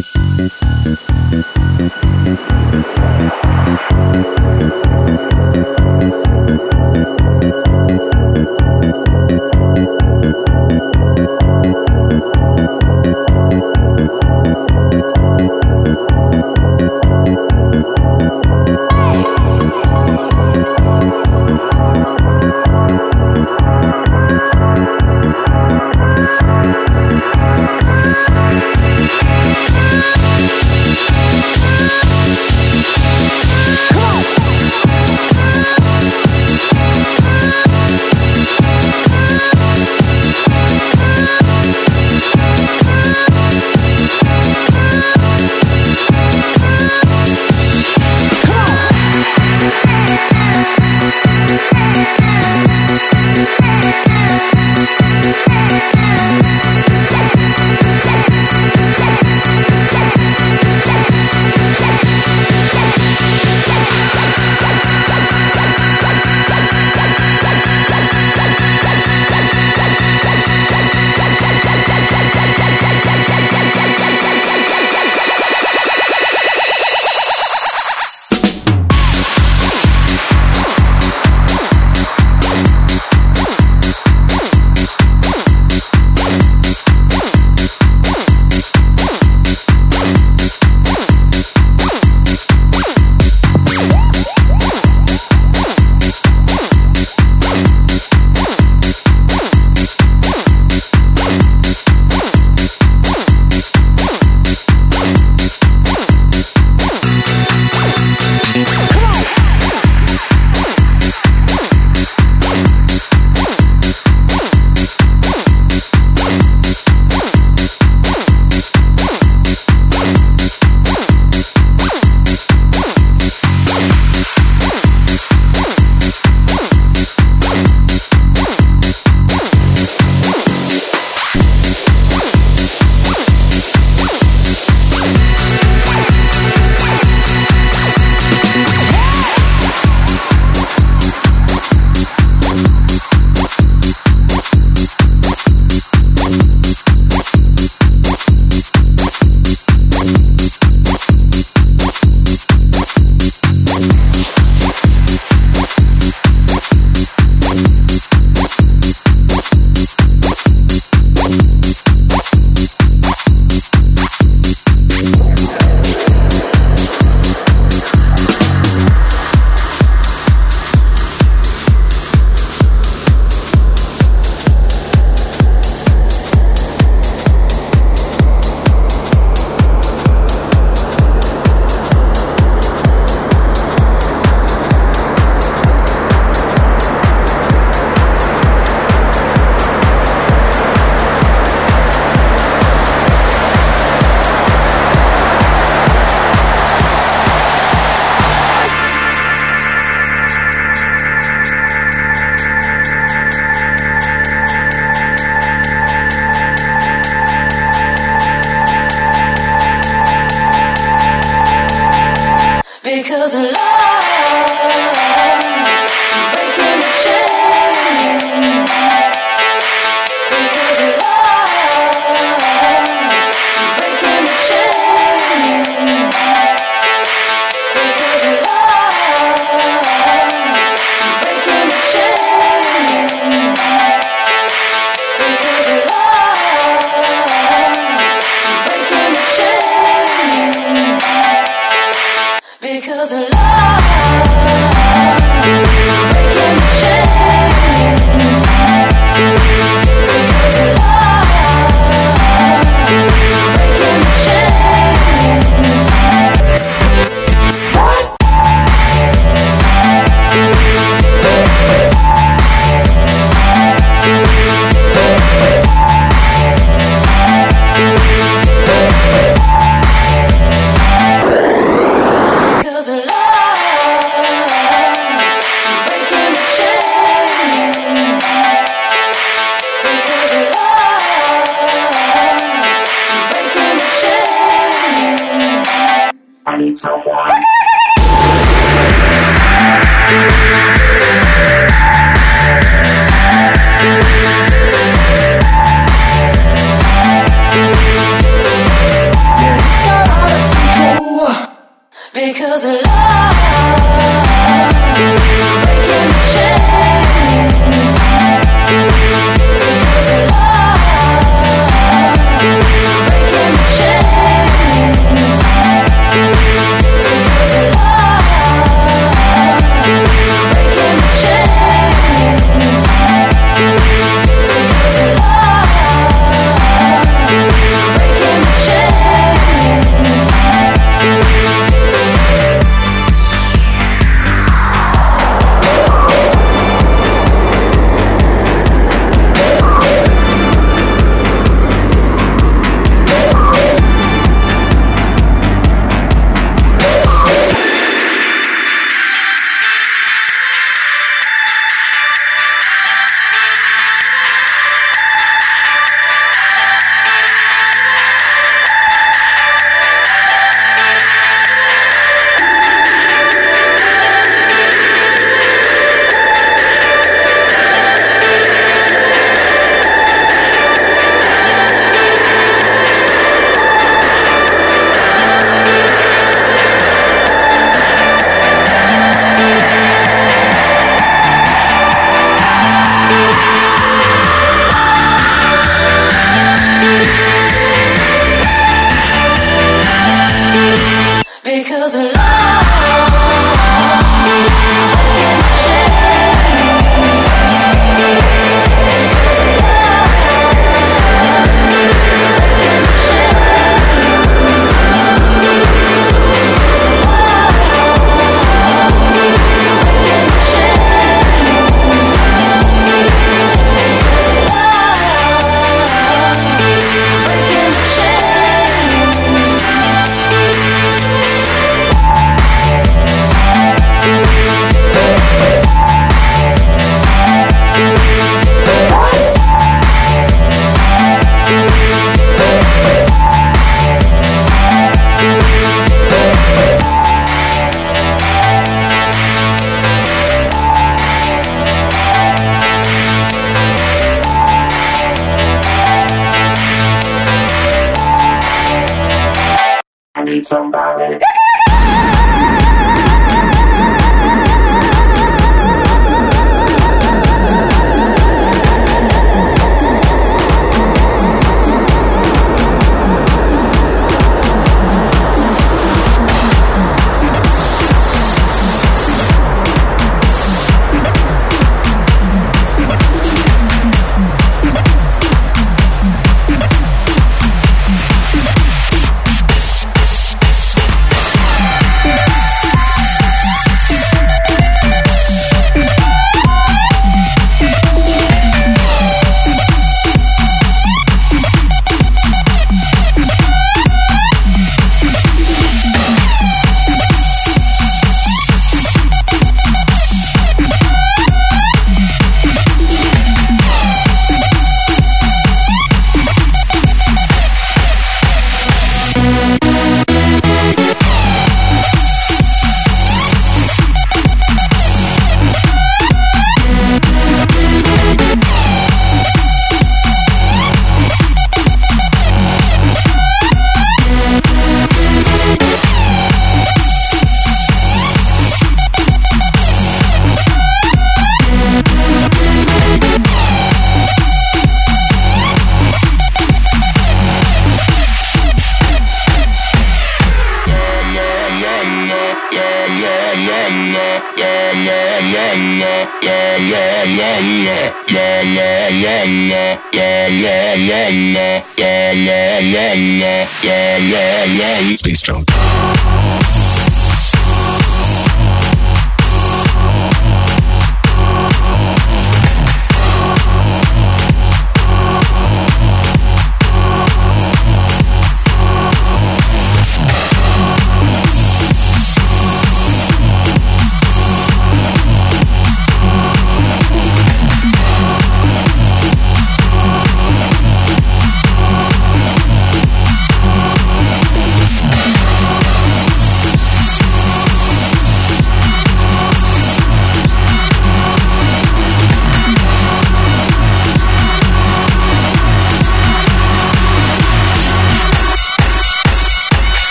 Thank you.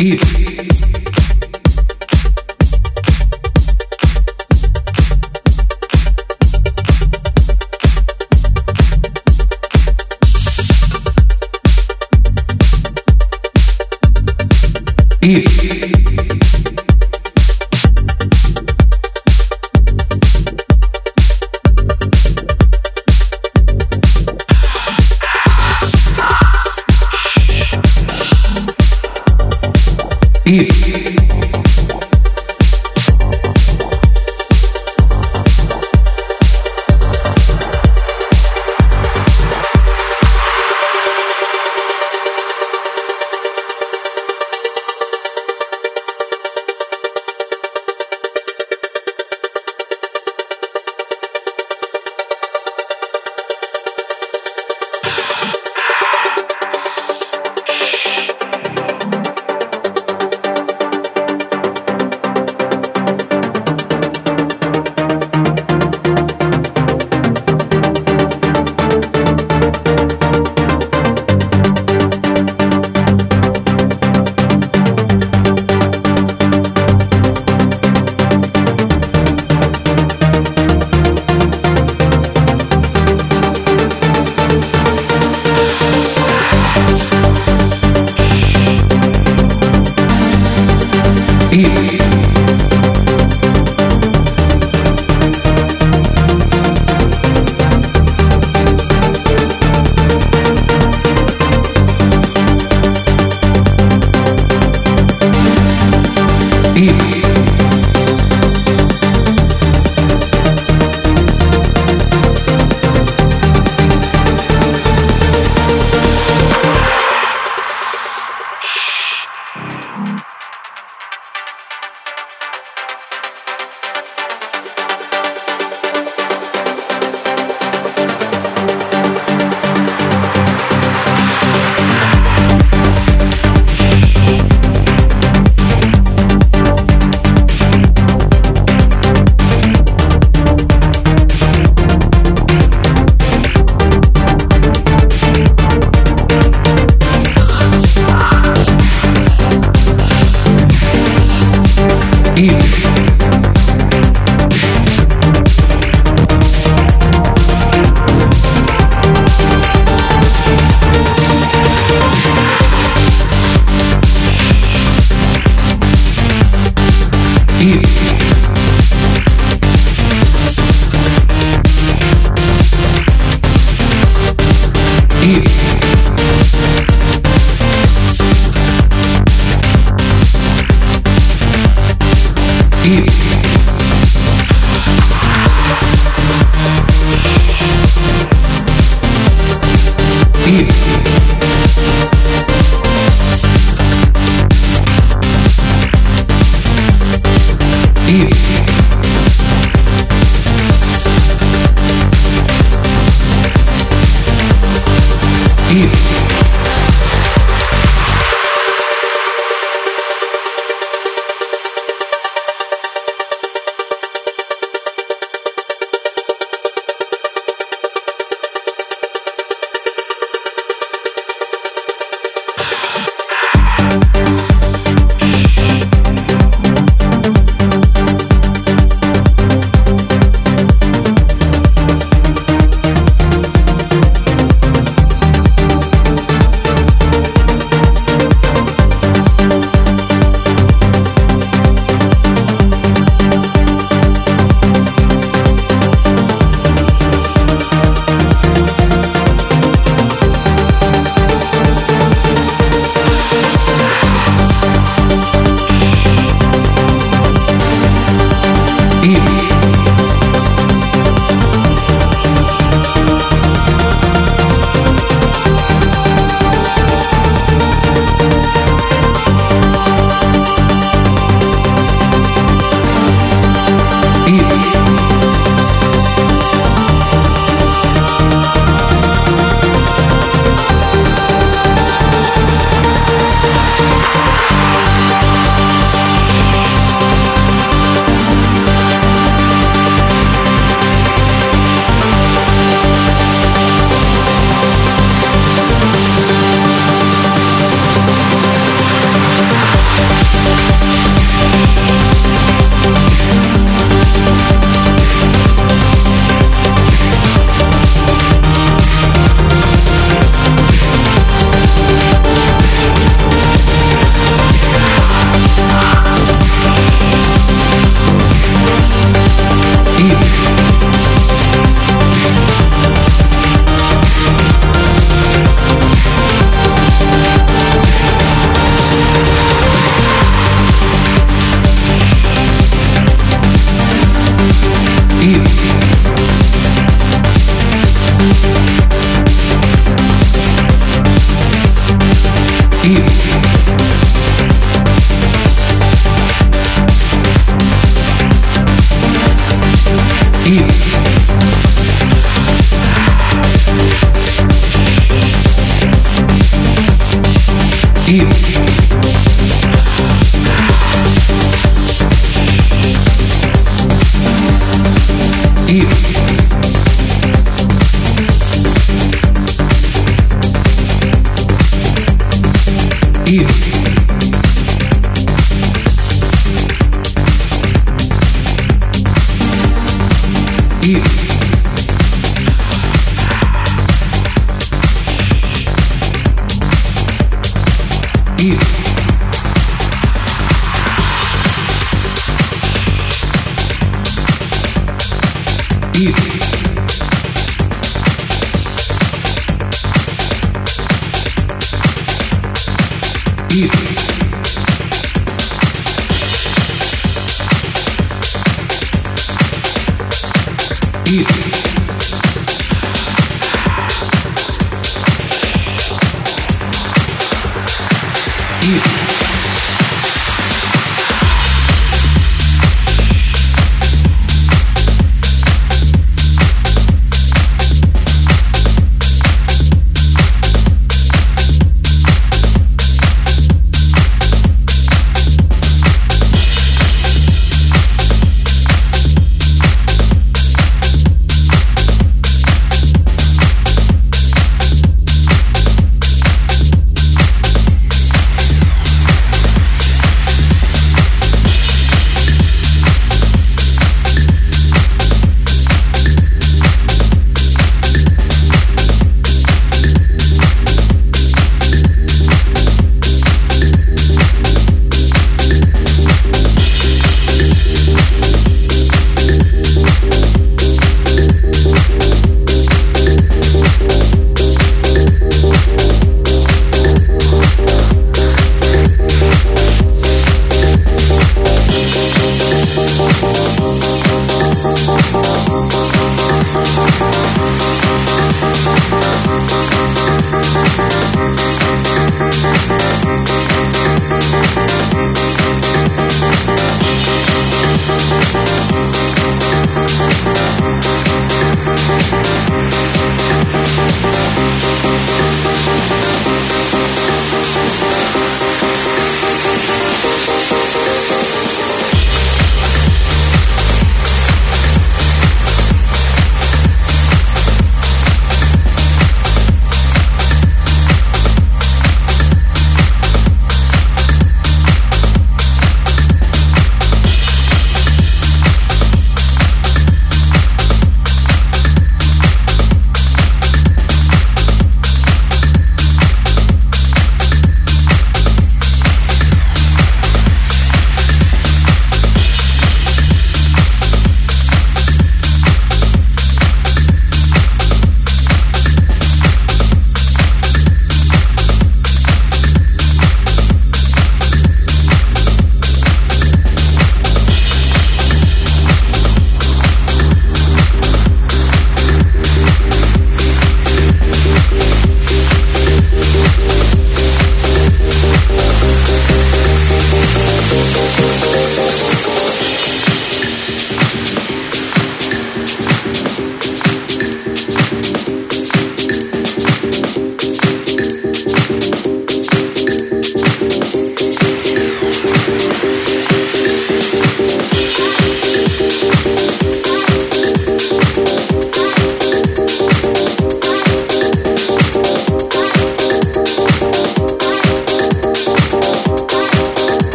Eat.